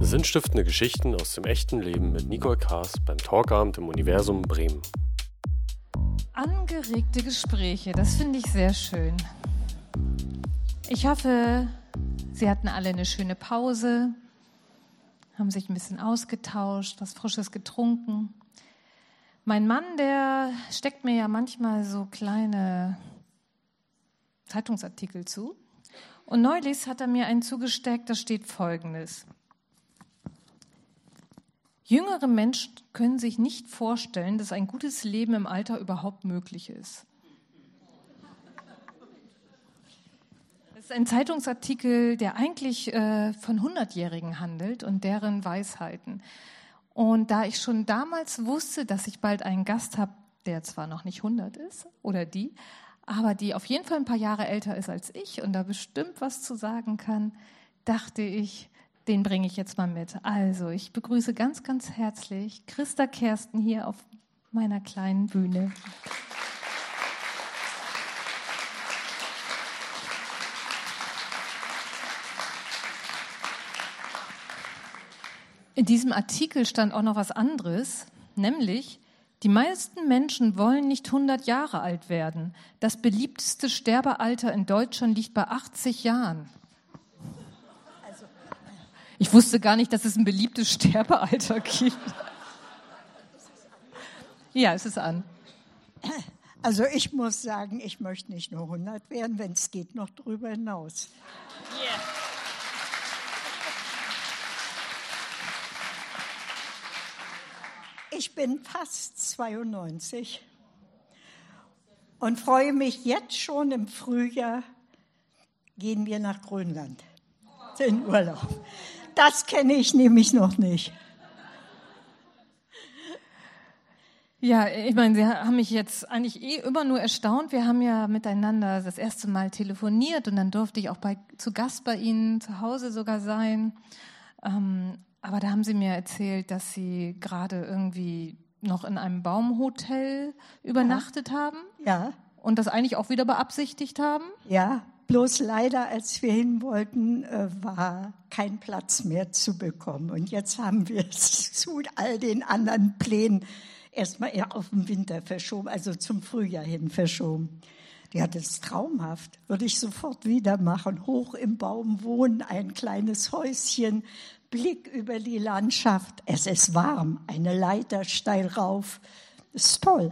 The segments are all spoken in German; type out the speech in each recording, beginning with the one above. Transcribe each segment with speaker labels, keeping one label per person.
Speaker 1: Sinnstiftende Geschichten aus dem echten Leben mit Nicole Kaas beim Talkabend im Universum Bremen.
Speaker 2: Angeregte Gespräche, das finde ich sehr schön. Ich hoffe, Sie hatten alle eine schöne Pause, haben sich ein bisschen ausgetauscht, was Frisches getrunken. Mein Mann, der steckt mir ja manchmal so kleine Zeitungsartikel zu. Und neulich hat er mir einen zugesteckt, da steht Folgendes. Jüngere Menschen können sich nicht vorstellen, dass ein gutes Leben im Alter überhaupt möglich ist. Das ist ein Zeitungsartikel, der eigentlich äh, von Hundertjährigen handelt und deren Weisheiten. Und da ich schon damals wusste, dass ich bald einen Gast habe, der zwar noch nicht 100 ist oder die, aber die auf jeden Fall ein paar Jahre älter ist als ich und da bestimmt was zu sagen kann, dachte ich, den bringe ich jetzt mal mit. Also, ich begrüße ganz, ganz herzlich Christa Kersten hier auf meiner kleinen Bühne. In diesem Artikel stand auch noch was anderes, nämlich die meisten Menschen wollen nicht 100 Jahre alt werden. Das beliebteste Sterbealter in Deutschland liegt bei 80 Jahren. Ich wusste gar nicht, dass es ein beliebtes Sterbealter gibt. Ja, es ist an.
Speaker 3: Also ich muss sagen, ich möchte nicht nur 100 werden, wenn es geht, noch darüber hinaus. Yeah. Ich bin fast 92 und freue mich jetzt schon im Frühjahr, gehen wir nach Grönland in Urlaub. Das kenne ich nämlich noch nicht.
Speaker 2: Ja, ich meine, Sie haben mich jetzt eigentlich eh immer nur erstaunt. Wir haben ja miteinander das erste Mal telefoniert und dann durfte ich auch bei, zu Gast bei Ihnen zu Hause sogar sein. Ähm, aber da haben Sie mir erzählt, dass Sie gerade irgendwie noch in einem Baumhotel übernachtet
Speaker 3: ja.
Speaker 2: haben.
Speaker 3: Ja.
Speaker 2: Und das eigentlich auch wieder beabsichtigt haben.
Speaker 3: Ja, bloß leider, als wir hin wollten, äh, war kein Platz mehr zu bekommen. Und jetzt haben wir es zu all den anderen Plänen erstmal auf den Winter verschoben, also zum Frühjahr hin verschoben. Ja, das ist traumhaft. Würde ich sofort wieder machen. Hoch im Baum wohnen, ein kleines Häuschen, Blick über die Landschaft. Es ist warm, eine Leiter steil rauf. Das ist toll.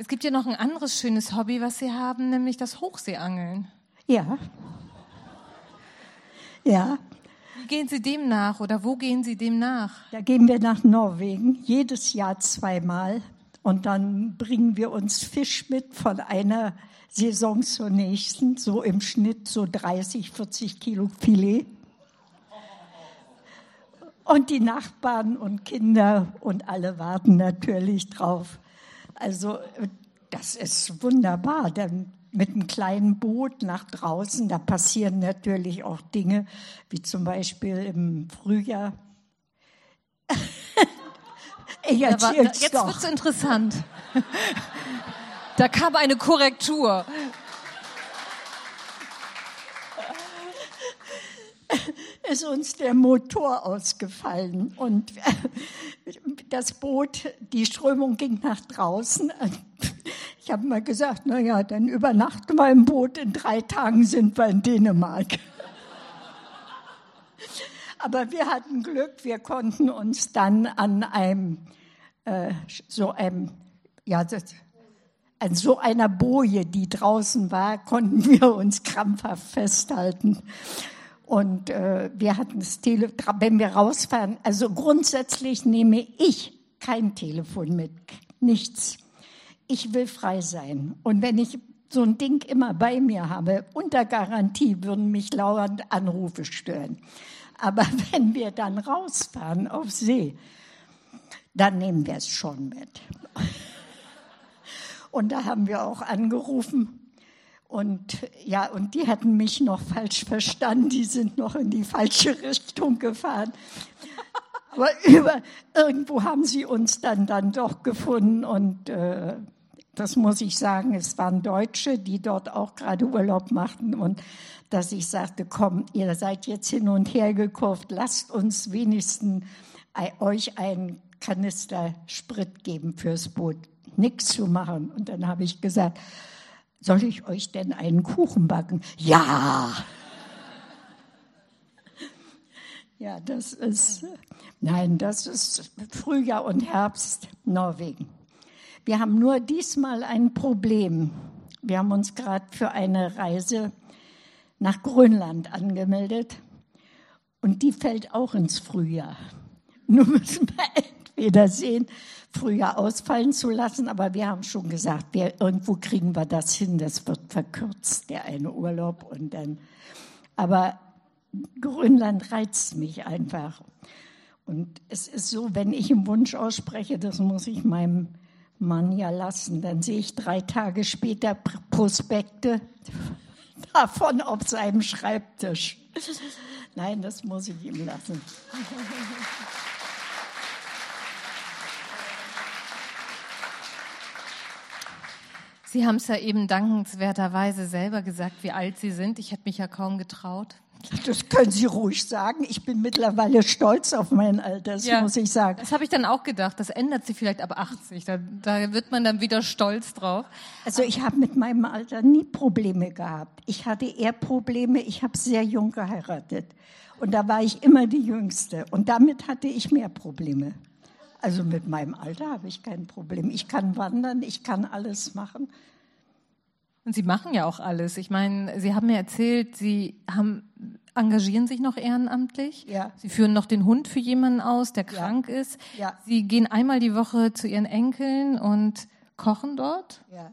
Speaker 2: Es gibt ja noch ein anderes schönes Hobby, was Sie haben, nämlich das Hochseeangeln.
Speaker 3: Ja. Ja.
Speaker 2: Wie gehen Sie dem nach oder wo gehen Sie dem nach?
Speaker 3: Da gehen wir nach Norwegen, jedes Jahr zweimal. Und dann bringen wir uns Fisch mit von einer Saison zur nächsten, so im Schnitt so 30, 40 Kilo Filet. Und die Nachbarn und Kinder und alle warten natürlich drauf. Also das ist wunderbar. Dann mit einem kleinen Boot nach draußen, da passieren natürlich auch Dinge, wie zum Beispiel im Frühjahr.
Speaker 2: erzähl's Jetzt wird es interessant. Da kam eine Korrektur.
Speaker 3: ist uns der Motor ausgefallen und das Boot, die Strömung ging nach draußen. Ich habe mal gesagt, na ja, dann übernachten wir im Boot, in drei Tagen sind wir in Dänemark. Aber wir hatten Glück, wir konnten uns dann an einem, äh, so einem, ja, das, an so einer Boje, die draußen war, konnten wir uns krampfhaft festhalten. Und äh, wir hatten das Telefon, wenn wir rausfahren, also grundsätzlich nehme ich kein Telefon mit, nichts. Ich will frei sein. Und wenn ich so ein Ding immer bei mir habe, unter Garantie würden mich lauernd Anrufe stören. Aber wenn wir dann rausfahren auf See, dann nehmen wir es schon mit. Und da haben wir auch angerufen. Und ja, und die hatten mich noch falsch verstanden. Die sind noch in die falsche Richtung gefahren. Aber über, irgendwo haben sie uns dann, dann doch gefunden und äh, Das muss ich sagen. Es waren Deutsche, die dort auch gerade Urlaub machten und dass ich sagte, komm, ihr seid jetzt hin und her gekurft, lasst uns wenigstens euch einen Kanister Sprit geben fürs Boot. Nichts zu machen. Und dann habe ich gesagt, soll ich euch denn einen Kuchen backen? Ja. Ja, das ist, nein, das ist Frühjahr und Herbst Norwegen. Wir haben nur diesmal ein Problem. Wir haben uns gerade für eine Reise nach Grönland angemeldet und die fällt auch ins Frühjahr. Nun müssen wir entweder sehen, Frühjahr ausfallen zu lassen, aber wir haben schon gesagt, wir, irgendwo kriegen wir das hin, das wird verkürzt, der eine Urlaub und dann. Aber Grönland reizt mich einfach. Und es ist so, wenn ich einen Wunsch ausspreche, das muss ich meinem Mann ja lassen, dann sehe ich drei Tage später Prospekte davon auf seinem Schreibtisch. Nein, das muss ich ihm lassen.
Speaker 2: Sie haben es ja eben dankenswerterweise selber gesagt, wie alt Sie sind. Ich hätte mich ja kaum getraut.
Speaker 3: Das können Sie ruhig sagen. Ich bin mittlerweile stolz auf mein Alter, das ja, muss ich sagen.
Speaker 2: Das habe ich dann auch gedacht. Das ändert sich vielleicht ab 80. Da, da wird man dann wieder stolz drauf.
Speaker 3: Also ich habe mit meinem Alter nie Probleme gehabt. Ich hatte eher Probleme. Ich habe sehr jung geheiratet. Und da war ich immer die Jüngste. Und damit hatte ich mehr Probleme. Also mit meinem Alter habe ich kein Problem. Ich kann wandern, ich kann alles machen.
Speaker 2: Und Sie machen ja auch alles. Ich meine, Sie haben mir erzählt, Sie haben, engagieren sich noch ehrenamtlich.
Speaker 3: Ja.
Speaker 2: Sie führen noch den Hund für jemanden aus, der krank
Speaker 3: ja.
Speaker 2: ist.
Speaker 3: Ja.
Speaker 2: Sie gehen einmal die Woche zu Ihren Enkeln und kochen dort.
Speaker 3: Ja.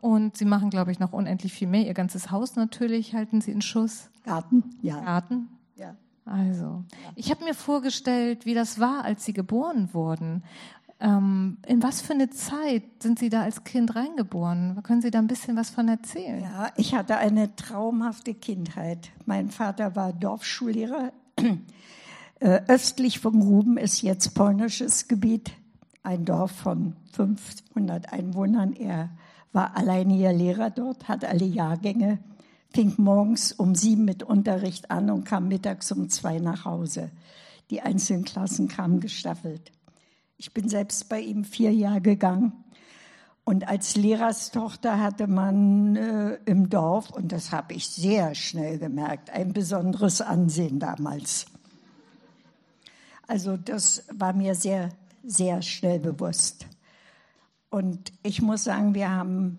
Speaker 2: Und Sie machen, glaube ich, noch unendlich viel mehr. Ihr ganzes Haus natürlich halten Sie in Schuss.
Speaker 3: Garten, ja.
Speaker 2: Garten.
Speaker 3: Ja.
Speaker 2: Also, ich habe mir vorgestellt, wie das war, als Sie geboren wurden. Ähm, in was für eine Zeit sind Sie da als Kind reingeboren? Können Sie da ein bisschen was von erzählen?
Speaker 3: Ja, ich hatte eine traumhafte Kindheit. Mein Vater war Dorfschullehrer. Äh, östlich von Gruben ist jetzt polnisches Gebiet, ein Dorf von 500 Einwohnern. Er war alleiniger Lehrer dort, hat alle Jahrgänge fing morgens um sieben mit Unterricht an und kam mittags um zwei nach Hause. Die einzelnen Klassen kamen gestaffelt. Ich bin selbst bei ihm vier Jahre gegangen. Und als Lehrerstochter hatte man äh, im Dorf, und das habe ich sehr schnell gemerkt, ein besonderes Ansehen damals. Also das war mir sehr, sehr schnell bewusst. Und ich muss sagen, wir haben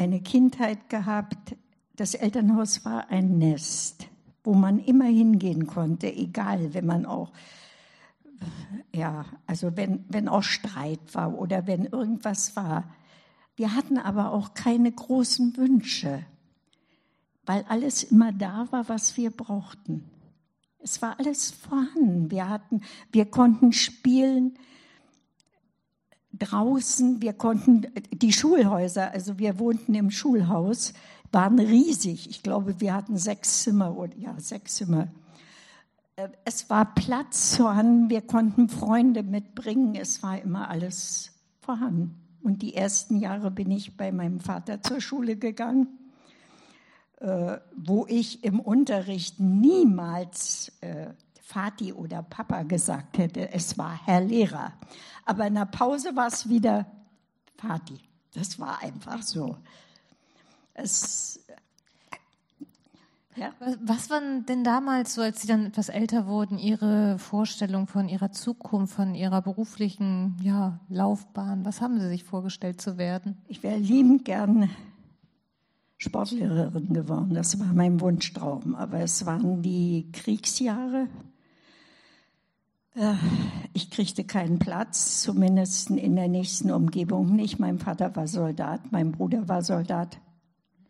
Speaker 3: eine Kindheit gehabt. Das Elternhaus war ein Nest, wo man immer hingehen konnte, egal, wenn man auch, ja, also wenn, wenn auch Streit war oder wenn irgendwas war. Wir hatten aber auch keine großen Wünsche, weil alles immer da war, was wir brauchten. Es war alles vorhanden. Wir hatten, wir konnten spielen, draußen, wir konnten die Schulhäuser, also wir wohnten im Schulhaus, waren riesig. Ich glaube, wir hatten sechs Zimmer oder ja, sechs Zimmer. Äh, es war Platz vorhanden, wir konnten Freunde mitbringen, es war immer alles vorhanden. Und die ersten Jahre bin ich bei meinem Vater zur Schule gegangen, äh, wo ich im Unterricht niemals äh, Vati oder Papa gesagt hätte, es war Herr Lehrer. Aber in der Pause war es wieder Vati. Das war einfach so. Es,
Speaker 2: ja. Was waren denn damals, so als Sie dann etwas älter wurden, Ihre Vorstellung von Ihrer Zukunft, von Ihrer beruflichen ja, Laufbahn? Was haben Sie sich vorgestellt zu werden?
Speaker 3: Ich wäre liebend gern Sportlehrerin geworden. Das war mein Wunschtraum. Aber es waren die Kriegsjahre. Äh, ich kriegte keinen Platz, zumindest in der nächsten Umgebung nicht. Mein Vater war Soldat, mein Bruder war Soldat.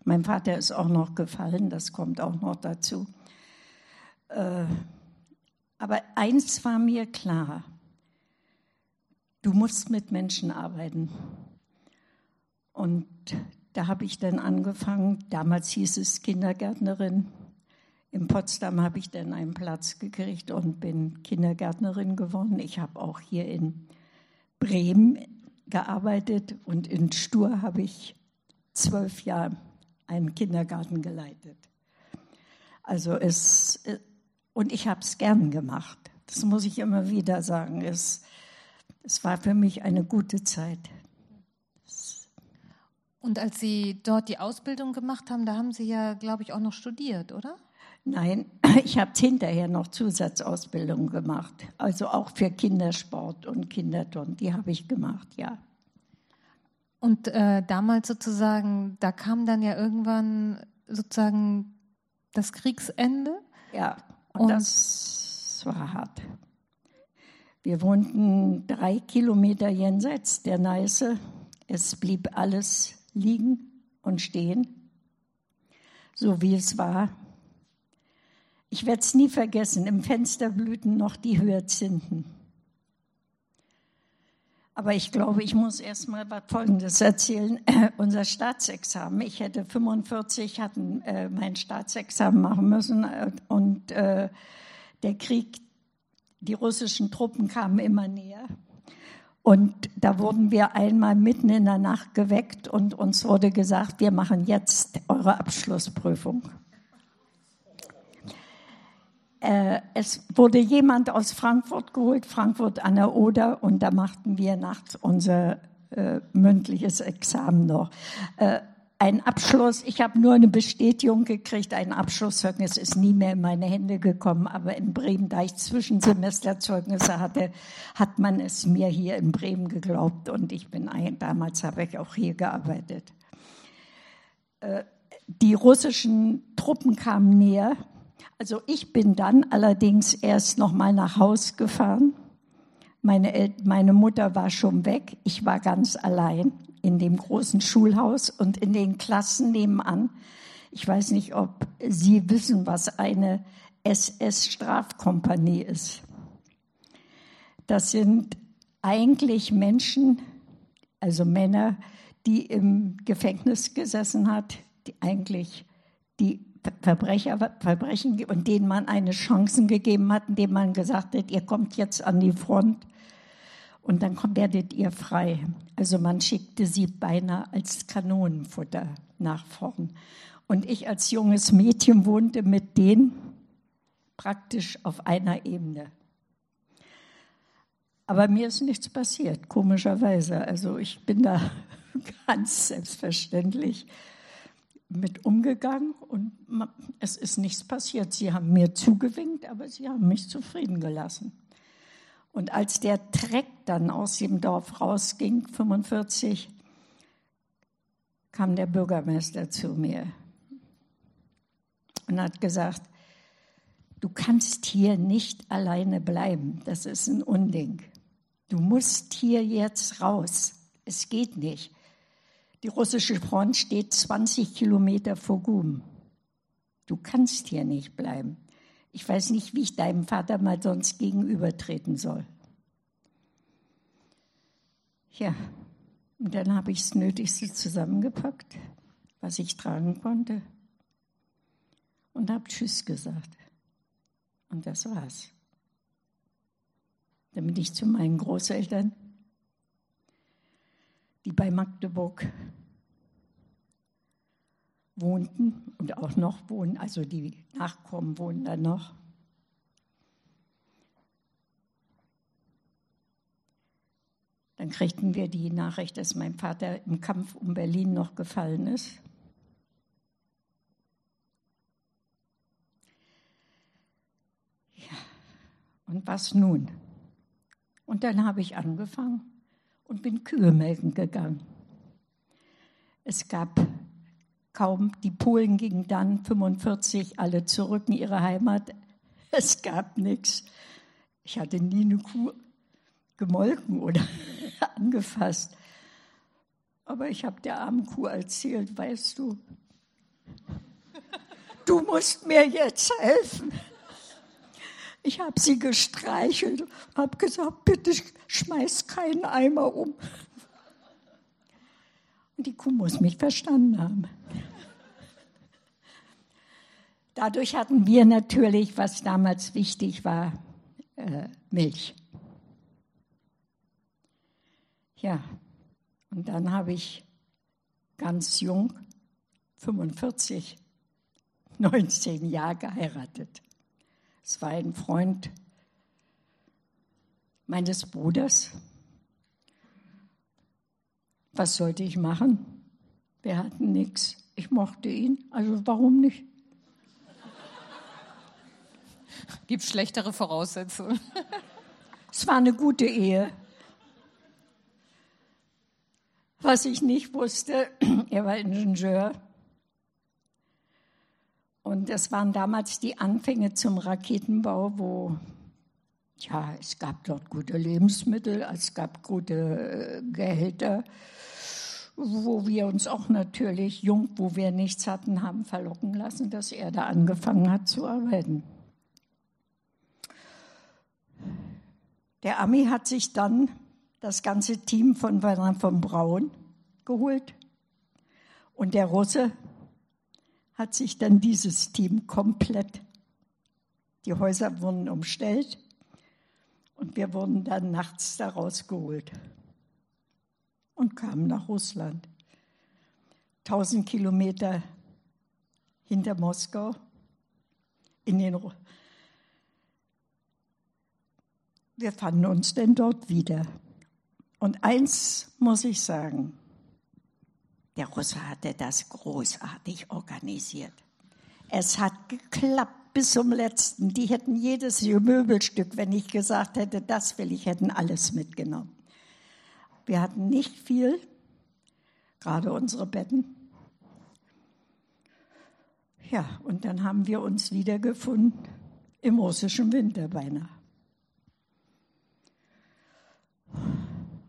Speaker 3: Mein Vater ist auch noch gefallen, das kommt auch noch dazu. Äh, aber eins war mir klar, du musst mit Menschen arbeiten. Und da habe ich dann angefangen, damals hieß es Kindergärtnerin, in Potsdam habe ich dann einen Platz gekriegt und bin Kindergärtnerin geworden. Ich habe auch hier in Bremen gearbeitet und in Stur habe ich zwölf Jahre einen Kindergarten geleitet. Also es, und ich habe es gern gemacht. Das muss ich immer wieder sagen. Es, es war für mich eine gute Zeit.
Speaker 2: Und als Sie dort die Ausbildung gemacht haben, da haben Sie ja, glaube ich, auch noch studiert, oder?
Speaker 3: Nein, ich habe hinterher noch Zusatzausbildung gemacht. Also auch für Kindersport und Kinderturnen. Die habe ich gemacht, ja.
Speaker 2: Und äh, damals sozusagen, da kam dann ja irgendwann sozusagen das Kriegsende.
Speaker 3: Ja, und, und das war hart. Wir wohnten drei Kilometer jenseits der Neiße. Es blieb alles liegen und stehen, so wie es war. Ich werde es nie vergessen, im Fenster blühten noch die Hyazinthen. Aber ich glaube, ich muss erst mal was Folgendes erzählen. Äh, unser Staatsexamen, ich hätte 45, hatten äh, mein Staatsexamen machen müssen äh, und der Krieg, die russischen Truppen kamen immer näher. Und da wurden wir einmal mitten in der Nacht geweckt und uns wurde gesagt, wir machen jetzt eure Abschlussprüfung. Äh, es wurde jemand aus Frankfurt geholt, Frankfurt an der Oder, und da machten wir nachts unser äh, mündliches Examen noch. Äh, ein Abschluss, ich habe nur eine Bestätigung gekriegt, ein Abschlusszeugnis ist nie mehr in meine Hände gekommen, aber in Bremen, da ich Zwischensemesterzeugnisse hatte, hat man es mir hier in Bremen geglaubt und ich bin ein, damals habe ich auch hier gearbeitet. Äh, die russischen Truppen kamen näher, also ich bin dann allerdings erst noch mal nach Haus gefahren. Meine, El meine Mutter war schon weg, ich war ganz allein in dem großen Schulhaus und in den Klassen nebenan. Ich weiß nicht, ob Sie wissen, was eine SS-Strafkompanie ist. Das sind eigentlich Menschen, also Männer, die im Gefängnis gesessen hat, die eigentlich die Verbrecher, Verbrechen und denen man eine Chance gegeben hat, indem man gesagt hat, ihr kommt jetzt an die Front und dann werdet ihr frei. Also man schickte sie beinahe als Kanonenfutter nach vorn. Und ich als junges Mädchen wohnte mit denen praktisch auf einer Ebene. Aber mir ist nichts passiert, komischerweise. Also ich bin da ganz selbstverständlich mit umgegangen und es ist nichts passiert. Sie haben mir zugewinkt, aber sie haben mich zufrieden gelassen. Und als der Treck dann aus dem Dorf rausging, 45, kam der Bürgermeister zu mir und hat gesagt, du kannst hier nicht alleine bleiben, das ist ein Unding. Du musst hier jetzt raus, es geht nicht. Die russische Front steht 20 Kilometer vor Gum. Du kannst hier nicht bleiben. Ich weiß nicht, wie ich deinem Vater mal sonst gegenübertreten soll. Ja, und dann habe ich das Nötigste zusammengepackt, was ich tragen konnte, und habe Tschüss gesagt. Und das war's. Dann bin ich zu meinen Großeltern, die bei Magdeburg wohnten und auch noch wohnen, also die Nachkommen wohnen da noch. Dann kriegten wir die Nachricht, dass mein Vater im Kampf um Berlin noch gefallen ist. Ja, und was nun? Und dann habe ich angefangen und bin Kühe melken gegangen. Es gab kaum, die Polen gingen dann 45 alle zurück in ihre Heimat. Es gab nichts. Ich hatte nie eine Kuh gemolken oder angefasst. Aber ich habe der armen Kuh erzählt, weißt du, du musst mir jetzt helfen. Ich habe sie gestreichelt, habe gesagt, bitte schmeiß keinen Eimer um. Und die Kuh muss mich verstanden haben. Dadurch hatten wir natürlich, was damals wichtig war, äh, Milch. Ja, Und dann habe ich ganz jung, 45, 19 Jahre geheiratet. Es war ein Freund meines Bruders. Was sollte ich machen? Wir hatten nichts. Ich mochte ihn, also warum nicht?
Speaker 2: Gibt schlechtere Voraussetzungen.
Speaker 3: Es war eine gute Ehe. Was ich nicht wusste, er war Ingenieur. Und das waren damals die Anfänge zum Raketenbau, wo, ja, es gab dort gute Lebensmittel, es gab gute äh, Gehälter, wo wir uns auch natürlich jung, wo wir nichts hatten, haben verlocken lassen, dass er da angefangen hat zu arbeiten. Der Ami hat sich dann das ganze Team von Werner von Braun geholt. Und der Russe hat sich dann dieses Team komplett, die Häuser wurden umstellt und wir wurden dann nachts da rausgeholt und kamen nach Russland. 1000 Kilometer hinter Moskau in den Ru wir fanden uns denn dort wieder. Und eins muss ich sagen, der Russe hatte das großartig organisiert. Es hat geklappt bis zum letzten. Die hätten jedes Möbelstück, wenn ich gesagt hätte, das will ich, hätten alles mitgenommen. Wir hatten nicht viel, gerade unsere Betten. Ja, und dann haben wir uns wiedergefunden im russischen Winter beinahe.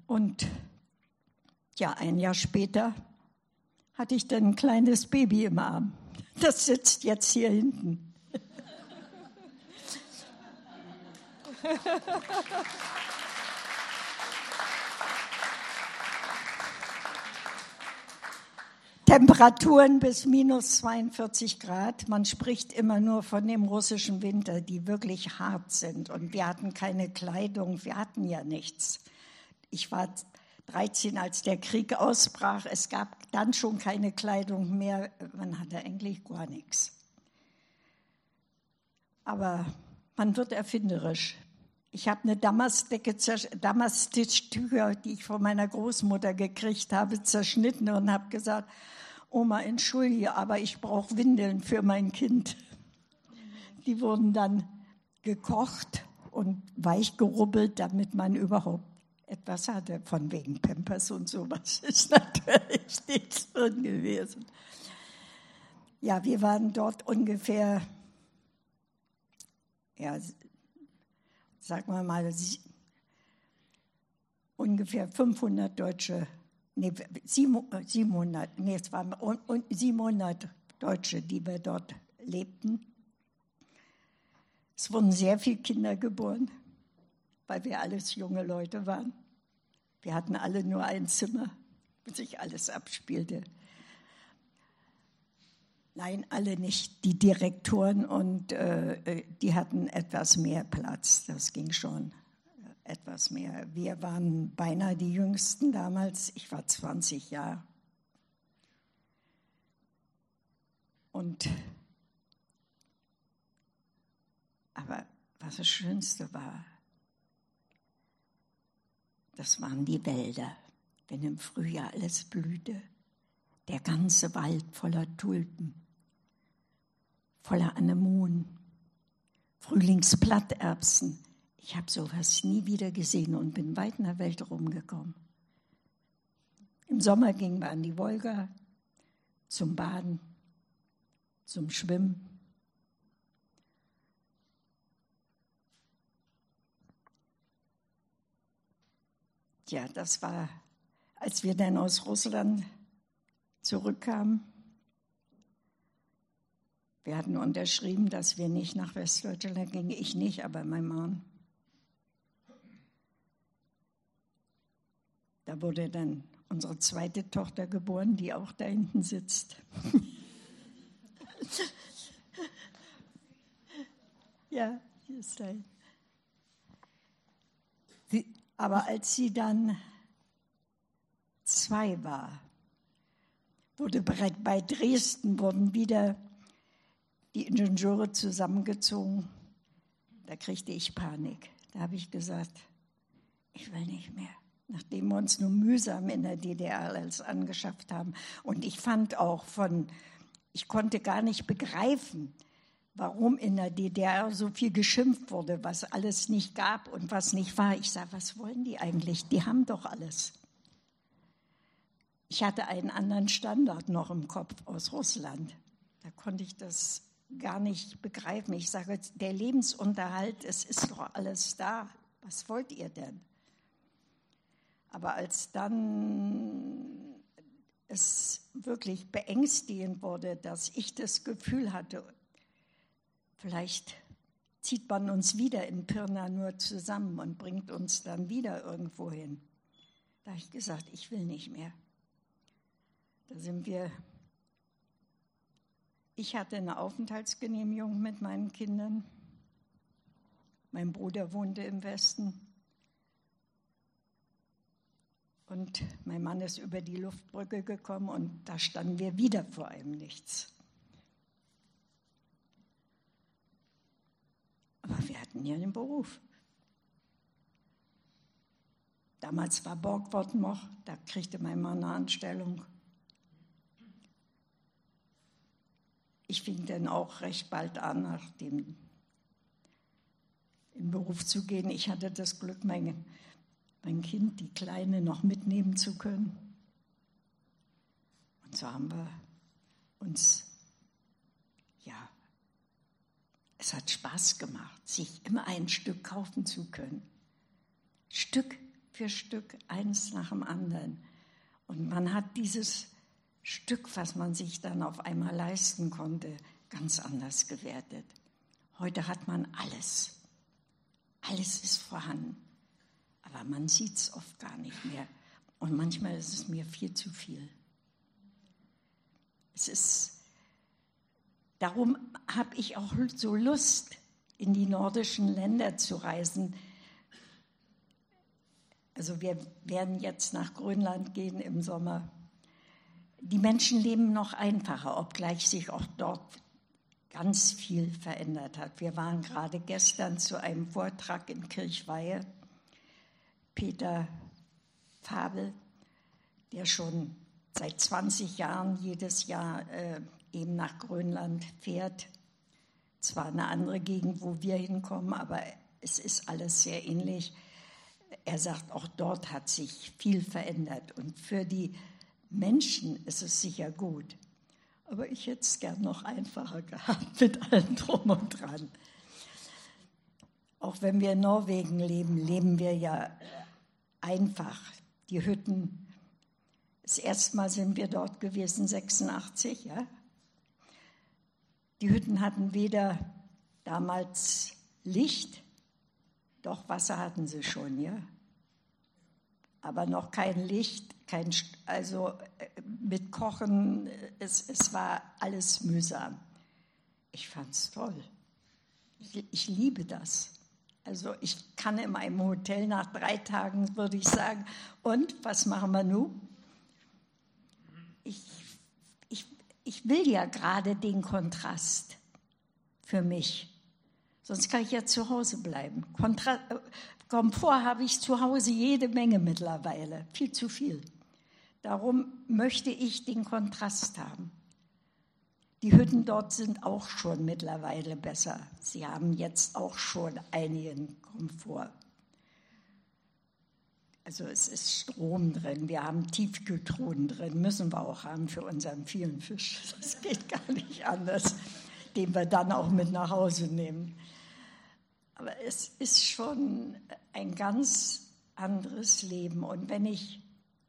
Speaker 3: Und ja, ein Jahr später hatte ich dann ein kleines Baby im Arm. Das sitzt jetzt hier hinten. Temperaturen bis minus 42 Grad. Man spricht immer nur von dem russischen Winter, die wirklich hart sind. Und wir hatten keine Kleidung, wir hatten ja nichts. Ich war 13, als der Krieg ausbrach. Es gab dann schon keine Kleidung mehr. Man hatte eigentlich gar nichts. Aber man wird erfinderisch. Ich habe eine Damastdecke, Damastischtücher, die ich von meiner Großmutter gekriegt habe, zerschnitten und habe gesagt, Oma, entschuldige, aber ich brauche Windeln für mein Kind. Die wurden dann gekocht und weich gerubbelt, damit man überhaupt etwas hatte, von wegen Pampers und sowas, ist natürlich nichts drin gewesen. Ja, wir waren dort ungefähr, ja, sagen wir mal, ungefähr 500 Deutsche, nee, 700, nee, es waren 700 Deutsche, die wir dort lebten. Es wurden sehr viele Kinder geboren, weil wir alles junge Leute waren. Wir hatten alle nur ein Zimmer, wo sich alles abspielte. Nein, alle nicht. Die Direktoren und äh, die hatten etwas mehr Platz. Das ging schon etwas mehr. Wir waren beinahe die Jüngsten damals. Ich war 20 Jahre. Und aber was das Schönste war, das waren die Wälder, wenn im Frühjahr alles blühte, der ganze Wald voller Tulpen, voller Anemonen, Frühlingsplatterbsen. Ich habe sowas nie wieder gesehen und bin weit in der Welt rumgekommen. Im Sommer gingen wir an die Wolga zum Baden, zum Schwimmen. Ja, das war, als wir dann aus Russland zurückkamen. Wir hatten unterschrieben, dass wir nicht nach Westdeutschland gingen. Ich nicht, aber mein Mann. Da wurde dann unsere zweite Tochter geboren, die auch da hinten sitzt. ja, hier ist er. Sie, aber als sie dann zwei war, wurde bei Dresden wurden wieder die Ingenieure zusammengezogen. Da kriegte ich Panik. Da habe ich gesagt, ich will nicht mehr. Nachdem wir uns nur mühsam in der DDR alles angeschafft haben. Und ich fand auch von, ich konnte gar nicht begreifen, warum in der DDR so viel geschimpft wurde, was alles nicht gab und was nicht war. Ich sage, was wollen die eigentlich? Die haben doch alles. Ich hatte einen anderen Standard noch im Kopf aus Russland. Da konnte ich das gar nicht begreifen. Ich sage, der Lebensunterhalt, es ist doch alles da. Was wollt ihr denn? Aber als dann es wirklich beängstigend wurde, dass ich das Gefühl hatte, vielleicht zieht man uns wieder in Pirna nur zusammen und bringt uns dann wieder irgendwo hin. Da habe ich gesagt, ich will nicht mehr. Da sind wir ich hatte eine Aufenthaltsgenehmigung mit meinen Kindern. Mein Bruder wohnte im Westen. Und mein Mann ist über die Luftbrücke gekommen und da standen wir wieder vor einem Nichts. Aber wir hatten einen Beruf. Damals war Borgwort noch, da kriegte mein Mann eine Anstellung. ich fing dann auch recht bald an, nach dem in Beruf zu gehen. Ich hatte das Glück, mein, mein Kind, die Kleine, noch mitnehmen zu können. Und so haben wir uns, ja, es hat Spaß gemacht, sich immer ein Stück kaufen zu können. Stück für Stück, eins nach dem anderen. Und man hat dieses Stück, was man sich dann auf einmal leisten konnte, ganz anders gewertet. Heute hat man alles. Alles ist vorhanden. Aber man sieht es oft gar nicht mehr. Und manchmal ist es mir viel zu viel. Es ist, darum habe ich auch so Lust, in die nordischen Länder zu reisen. Also wir werden jetzt nach Grönland gehen im Sommer die Menschen leben noch einfacher, obgleich sich auch dort ganz viel verändert hat. Wir waren gerade gestern zu einem Vortrag in Kirchweihe. Peter Fabel, der schon seit 20 Jahren jedes Jahr äh, eben nach Grönland fährt. Zwar eine andere Gegend, wo wir hinkommen, aber es ist alles sehr ähnlich. Er sagt, auch dort hat sich viel verändert. Und für die Menschen ist es sicher gut. Aber ich hätte es gern noch einfacher gehabt mit allem drum und dran. Auch wenn wir in Norwegen leben, leben wir ja einfach. Die Hütten, das erste Mal sind wir dort gewesen, 86, ja. Die Hütten hatten weder damals Licht, doch Wasser hatten sie schon, ja. Aber noch kein Licht, kein, also äh, mit Kochen, es, es war alles mühsam. Ich fand es toll. Ich, ich liebe das. Also ich kann in meinem Hotel nach drei Tagen, würde ich sagen, und was machen wir nun? Ich, ich, will ja gerade den Kontrast für mich. Sonst kann ich ja zu Hause bleiben. Kontra Komfort habe ich zu Hause jede Menge mittlerweile, viel zu viel. Darum möchte ich den Kontrast haben. Die Hütten dort sind auch schon mittlerweile besser. Sie haben jetzt auch schon einigen Komfort. Also es ist Strom drin, wir haben Tiefkühltruhen drin, müssen wir auch haben für unseren vielen Fisch. Das geht gar nicht anders, den wir dann auch mit nach Hause nehmen. Aber es ist schon ein ganz anderes Leben. Und wenn ich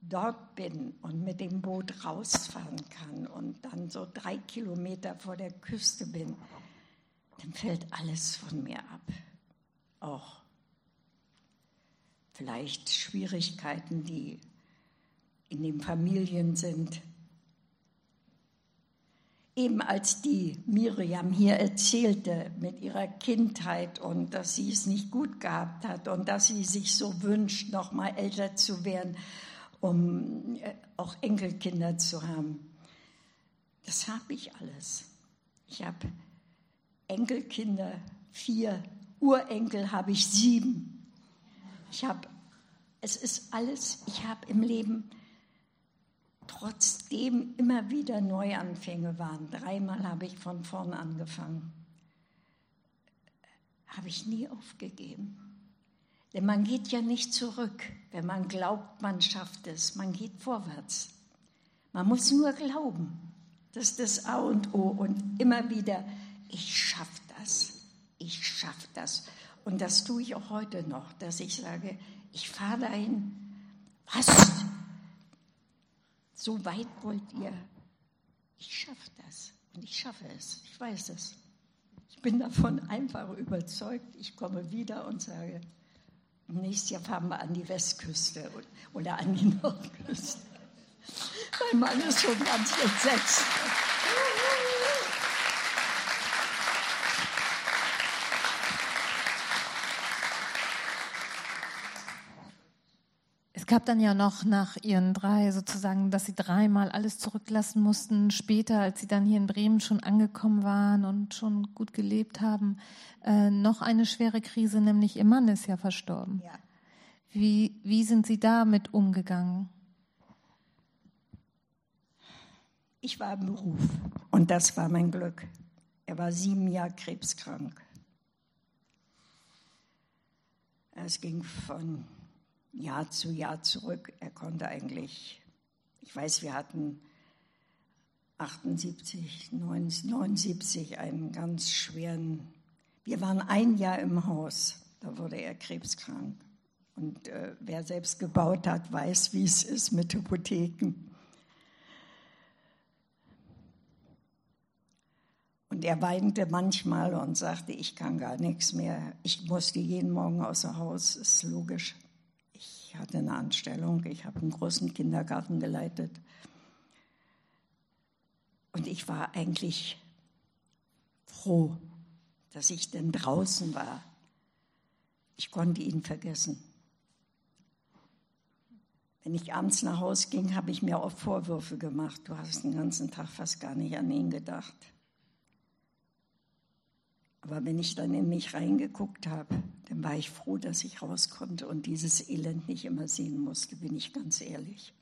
Speaker 3: dort bin und mit dem Boot rausfahren kann und dann so drei Kilometer vor der Küste bin, dann fällt alles von mir ab. Auch vielleicht Schwierigkeiten, die in den Familien sind. Eben als die Miriam hier erzählte mit ihrer Kindheit und dass sie es nicht gut gehabt hat und dass sie sich so wünscht, noch mal älter zu werden um äh, auch Enkelkinder zu haben. Das habe ich alles. Ich habe Enkelkinder, vier, Urenkel habe ich sieben. Ich habe, es ist alles, ich habe im Leben trotzdem immer wieder Neuanfänge waren. Dreimal habe ich von vorn angefangen. Habe ich nie aufgegeben. Denn man geht ja nicht zurück, wenn man glaubt, man schafft es. Man geht vorwärts. Man muss nur glauben. Das ist das A und O. Und immer wieder, ich schaffe das. Ich schaffe das. Und das tue ich auch heute noch, dass ich sage, ich fahre dahin. Was? So weit wollt ihr? Ich schaffe das. Und ich schaffe es. Ich weiß es. Ich bin davon einfach überzeugt. Ich komme wieder und sage, Nächstes Jahr fahren wir an die Westküste oder an die Nordküste. Mein Mann ist schon ganz entsetzt.
Speaker 2: Gab dann ja noch nach ihren drei sozusagen, dass sie dreimal alles zurücklassen mussten. Später, als sie dann hier in Bremen schon angekommen waren und schon gut gelebt haben, äh, noch eine schwere Krise, nämlich ihr Mann ist ja verstorben. Ja. Wie, wie sind Sie damit umgegangen?
Speaker 3: Ich war im Beruf und das war mein Glück. Er war sieben Jahre krebskrank. Es ging von Jahr zu Jahr zurück. Er konnte eigentlich, ich weiß, wir hatten 78, 79 einen ganz schweren, wir waren ein Jahr im Haus, da wurde er krebskrank. Und äh, wer selbst gebaut hat, weiß, wie es ist mit Hypotheken. Und er weinte manchmal und sagte, ich kann gar nichts mehr. Ich musste jeden Morgen außer Haus, ist logisch. Ich hatte eine Anstellung, ich habe einen großen Kindergarten geleitet. Und ich war eigentlich froh, dass ich denn draußen war. Ich konnte ihn vergessen. Wenn ich abends nach Hause ging, habe ich mir oft Vorwürfe gemacht. Du hast den ganzen Tag fast gar nicht an ihn gedacht. Aber wenn ich dann in mich reingeguckt habe, dann war ich froh, dass ich raus konnte und dieses Elend nicht immer sehen musste, bin ich ganz ehrlich.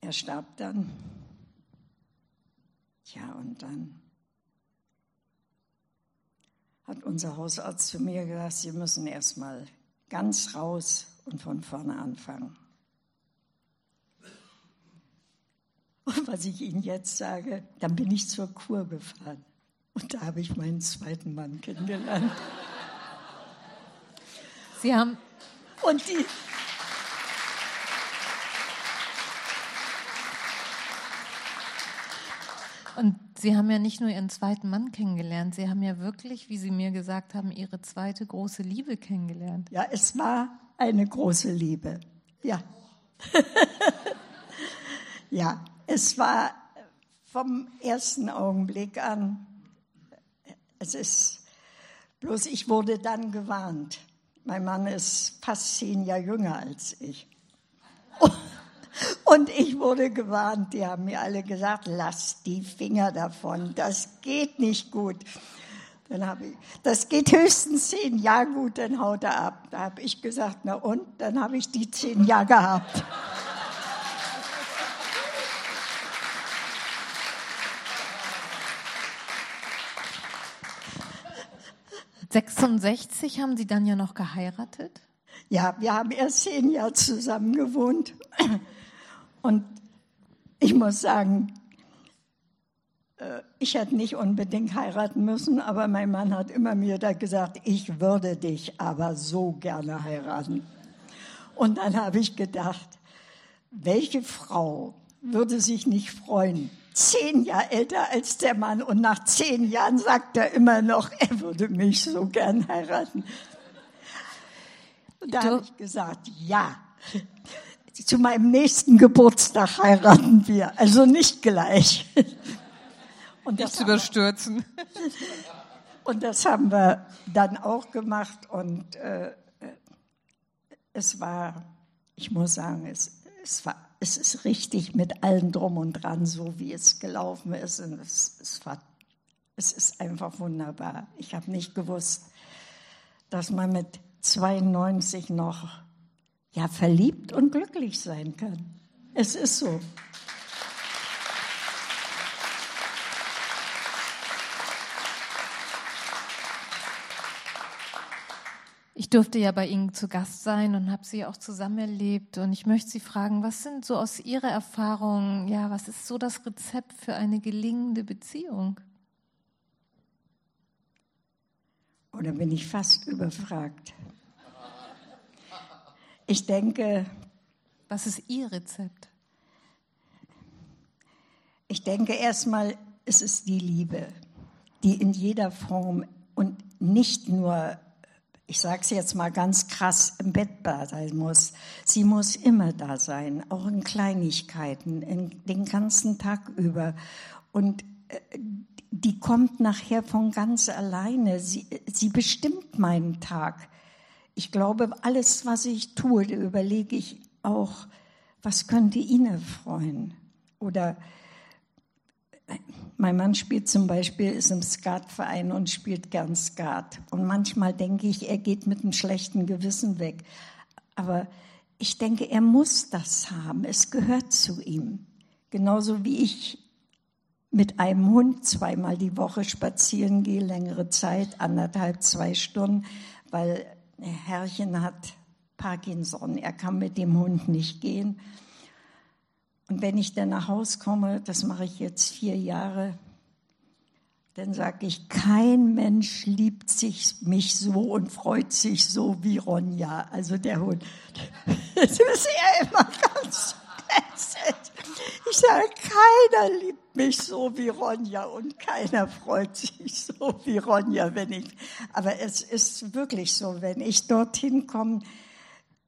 Speaker 3: Er starb dann. Ja, und dann hat unser Hausarzt zu mir gesagt, Sie müssen erst mal ganz raus und von vorne anfangen. Und was ich Ihnen jetzt sage, dann bin ich zur Kur gefahren. Und da habe ich meinen zweiten Mann kennengelernt.
Speaker 2: Sie haben.
Speaker 3: Und die.
Speaker 2: Und Sie haben ja nicht nur Ihren zweiten Mann kennengelernt, Sie haben ja wirklich, wie Sie mir gesagt haben, Ihre zweite große Liebe kennengelernt.
Speaker 3: Ja, es war eine große Liebe. Ja. ja, es war vom ersten Augenblick an, es ist, bloß ich wurde dann gewarnt. Mein Mann ist fast zehn Jahre jünger als ich. Und ich wurde gewarnt, die haben mir alle gesagt, lass die Finger davon, das geht nicht gut. Dann habe ich, das geht höchstens zehn Jahre gut, dann haut er ab. Da habe ich gesagt, na und? Dann habe ich die zehn Jahre gehabt.
Speaker 2: 66 haben Sie dann ja noch geheiratet?
Speaker 3: Ja, wir haben erst zehn Jahre zusammen gewohnt. Und ich muss sagen, äh, ich hätte nicht unbedingt heiraten müssen, aber mein Mann hat immer mir da gesagt, ich würde dich aber so gerne heiraten. Und dann habe ich gedacht, welche Frau würde sich nicht freuen? Zehn Jahre älter als der Mann und nach zehn Jahren sagt er immer noch, er würde mich so gern heiraten. Und da habe ich gesagt, ja, zu meinem nächsten Geburtstag heiraten wir, also nicht gleich.
Speaker 2: Und das überstürzen.
Speaker 3: Und das haben wir dann auch gemacht und äh, es war, ich muss sagen, es, es, war, es ist richtig mit allem drum und dran, so wie es gelaufen ist. Und es, es, war, es ist einfach wunderbar. Ich habe nicht gewusst, dass man mit 92 noch ja, verliebt und glücklich sein kann. Es ist so.
Speaker 2: Ich durfte ja bei Ihnen zu Gast sein und habe Sie auch zusammen erlebt. Und ich möchte Sie fragen, was sind so aus Ihrer Erfahrung, ja, was ist so das Rezept für eine gelingende Beziehung?
Speaker 3: Oder bin ich fast überfragt? Ich denke.
Speaker 2: Was ist Ihr Rezept?
Speaker 3: Ich denke erstmal, es ist die Liebe, die in jeder Form und nicht nur ich sage es jetzt mal ganz krass, im Bett sein muss. Sie muss immer da sein, auch in Kleinigkeiten, in, den ganzen Tag über. Und äh, die kommt nachher von ganz alleine. Sie, sie bestimmt meinen Tag. Ich glaube, alles, was ich tue, überlege ich auch, was könnte ihn erfreuen? Oder mein Mann spielt zum Beispiel, ist im Skatverein und spielt gern Skat. Und manchmal denke ich, er geht mit einem schlechten Gewissen weg. Aber ich denke, er muss das haben. Es gehört zu ihm. Genauso wie ich mit einem Hund zweimal die Woche spazieren gehe, längere Zeit, anderthalb, zwei Stunden, weil Herrchen hat Parkinson. Er kann mit dem Hund nicht gehen. Und wenn ich dann nach Hause komme, das mache ich jetzt vier Jahre, dann sage ich, kein Mensch liebt sich, mich so und freut sich so wie Ronja, also der Hund. Das ist ja immer ganz ätzend. Ich sage, keiner liebt mich so wie Ronja und keiner freut sich so wie Ronja, wenn ich. Aber es ist wirklich so, wenn ich dorthin komme,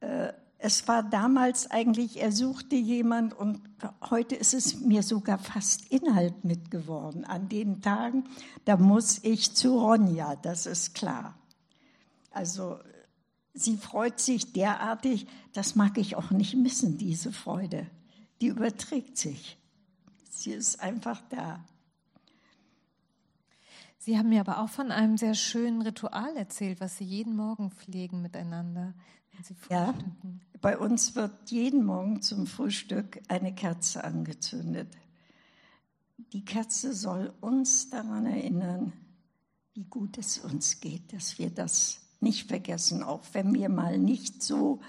Speaker 3: äh, es war damals eigentlich, er suchte jemand und heute ist es mir sogar fast Inhalt mitgeworden. An den Tagen, da muss ich zu Ronja, das ist klar. Also sie freut sich derartig, das mag ich auch nicht missen, diese Freude. Die überträgt sich. Sie ist einfach da.
Speaker 2: Sie haben mir aber auch von einem sehr schönen Ritual erzählt, was Sie jeden Morgen pflegen miteinander.
Speaker 3: Ja, bei uns wird jeden Morgen zum Frühstück eine Kerze angezündet. Die Kerze soll uns daran erinnern, wie gut es uns geht, dass wir das nicht vergessen, auch wenn wir mal nicht so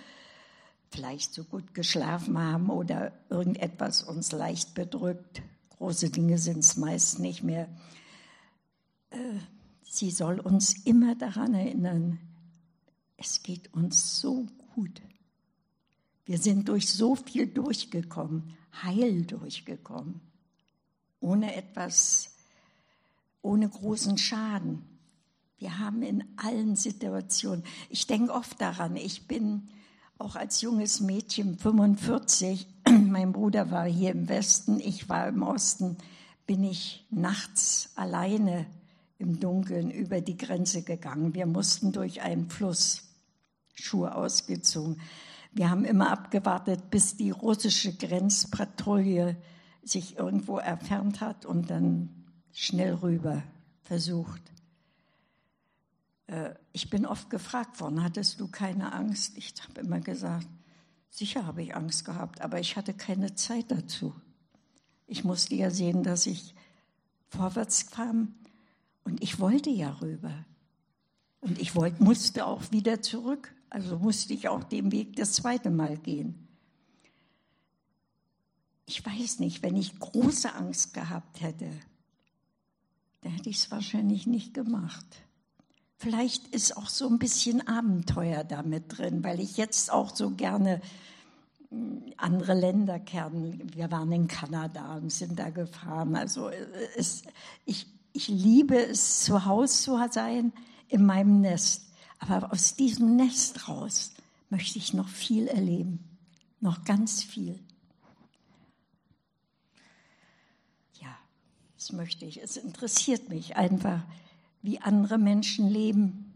Speaker 3: vielleicht so gut geschlafen haben oder irgendetwas uns leicht bedrückt. Große Dinge sind es meist nicht mehr. Äh, sie soll uns immer daran erinnern, es geht uns so gut. Wir sind durch so viel durchgekommen, heil durchgekommen, ohne etwas, ohne großen Schaden. Wir haben in allen Situationen, ich denke oft daran, ich bin auch als junges Mädchen 45, mein Bruder war hier im Westen, ich war im Osten, bin ich nachts alleine im Dunkeln über die Grenze gegangen. Wir mussten durch einen Fluss. Schuhe ausgezogen. Wir haben immer abgewartet, bis die russische Grenzpatrouille sich irgendwo entfernt hat und dann schnell rüber versucht. Äh, ich bin oft gefragt worden, hattest du keine Angst? Ich habe immer gesagt, sicher habe ich Angst gehabt, aber ich hatte keine Zeit dazu. Ich musste ja sehen, dass ich vorwärts kam und ich wollte ja rüber. Und ich wollte, musste auch wieder zurück. Also musste ich auch den Weg das zweite Mal gehen. Ich weiß nicht, wenn ich große Angst gehabt hätte, dann hätte ich es wahrscheinlich nicht gemacht. Vielleicht ist auch so ein bisschen Abenteuer damit drin, weil ich jetzt auch so gerne hm, andere Länder kenne. Wir waren in Kanada und sind da gefahren. Also äh, es, ich, ich liebe es, zu Hause zu sein, in meinem Nest. Aber aus diesem Nest raus möchte ich noch viel erleben, noch ganz viel. Ja, das möchte ich. Es interessiert mich einfach, wie andere Menschen leben.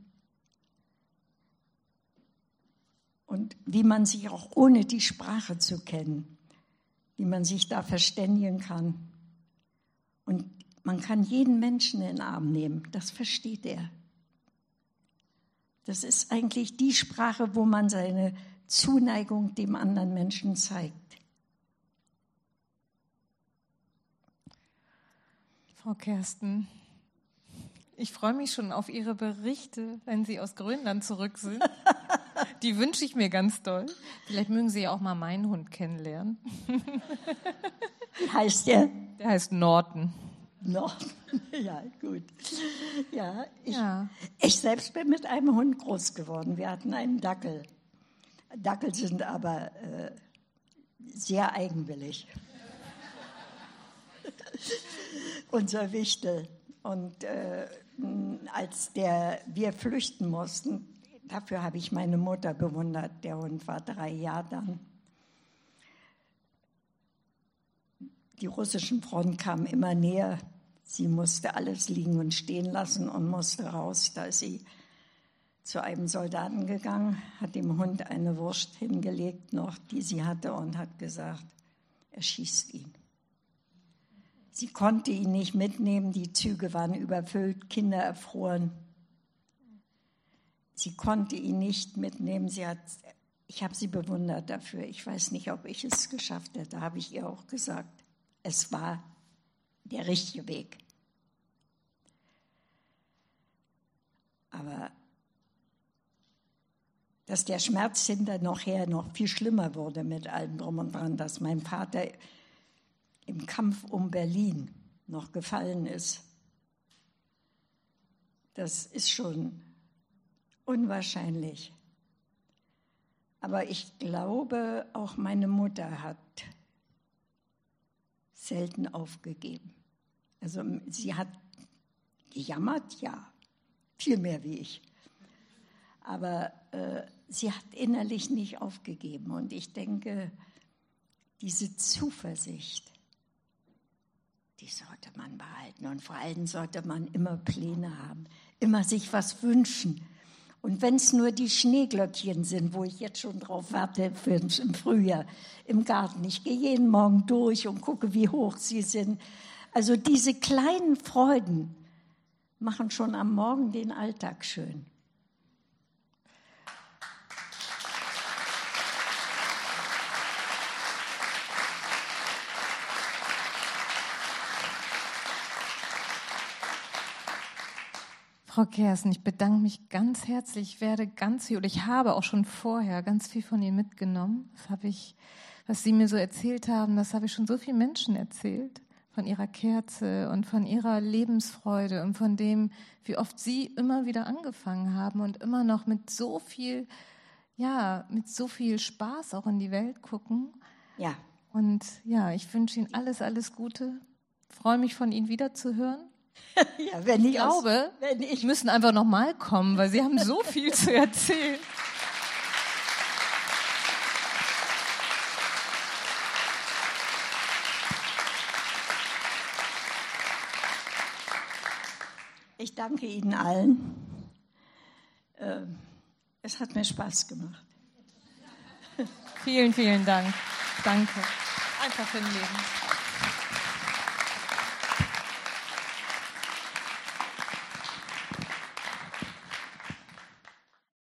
Speaker 3: und wie man sich auch ohne die Sprache zu kennen, wie man sich da verständigen kann. Und man kann jeden Menschen in den Arm nehmen, das versteht er. Das ist eigentlich die Sprache, wo man seine Zuneigung dem anderen Menschen zeigt.
Speaker 2: Frau Kersten, ich freue mich schon auf Ihre Berichte, wenn Sie aus Grönland zurück sind. Die wünsche ich mir ganz doll. Vielleicht mögen Sie ja auch mal meinen Hund kennenlernen.
Speaker 3: Wie heißt der?
Speaker 2: Der heißt Norton.
Speaker 3: Norton, ja, gut. Ja ich, ja. ich selbst bin mit einem Hund groß geworden. Wir hatten einen Dackel. Dackel sind aber äh, sehr eigenwillig. Unser Wichtel. Und äh, als der, wir flüchten mussten, dafür habe ich meine Mutter bewundert. Der Hund war drei Jahre dann. Die russischen Front kam immer näher. Sie musste alles liegen und stehen lassen und musste raus. Da ist sie zu einem Soldaten gegangen, hat dem Hund eine Wurst hingelegt, noch die sie hatte, und hat gesagt, er schießt ihn. Sie konnte ihn nicht mitnehmen, die Züge waren überfüllt, Kinder erfroren. Sie konnte ihn nicht mitnehmen. Sie hat, ich habe sie bewundert dafür. Ich weiß nicht, ob ich es geschafft hätte. Da habe ich ihr auch gesagt, es war der richtige Weg. Aber dass der Schmerz hinter nachher noch viel schlimmer wurde mit allem drum und dran, dass mein Vater im Kampf um Berlin noch gefallen ist. Das ist schon unwahrscheinlich. Aber ich glaube, auch meine Mutter hat selten aufgegeben. Also sie hat gejammert, ja, viel mehr wie ich. Aber äh, sie hat innerlich nicht aufgegeben. Und ich denke, diese Zuversicht, die sollte man behalten. Und vor allem sollte man immer Pläne haben, immer sich was wünschen. Und wenn es nur die Schneeglöckchen sind, wo ich jetzt schon drauf warte für im Frühjahr im Garten. Ich gehe jeden Morgen durch und gucke, wie hoch sie sind. Also diese kleinen Freuden machen schon am Morgen den Alltag schön.
Speaker 2: Frau Kersen, ich bedanke mich ganz herzlich. Ich werde ganz viel, oder ich habe auch schon vorher ganz viel von Ihnen mitgenommen. Das habe ich, was Sie mir so erzählt haben, das habe ich schon so vielen Menschen erzählt. Von Ihrer Kerze und von Ihrer Lebensfreude und von dem, wie oft Sie immer wieder angefangen haben und immer noch mit so viel, ja, mit so viel Spaß auch in die Welt gucken.
Speaker 3: Ja.
Speaker 2: Und ja, ich wünsche Ihnen alles, alles Gute. Ich freue mich von Ihnen wiederzuhören.
Speaker 3: ja, wenn
Speaker 2: ich glaube,
Speaker 3: aus, wenn ich
Speaker 2: müssen einfach noch mal kommen, weil Sie haben so viel zu erzählen.
Speaker 3: danke Ihnen allen. Ähm, es hat mir Spaß gemacht.
Speaker 2: Vielen, vielen Dank. Danke. Einfach hinlegen.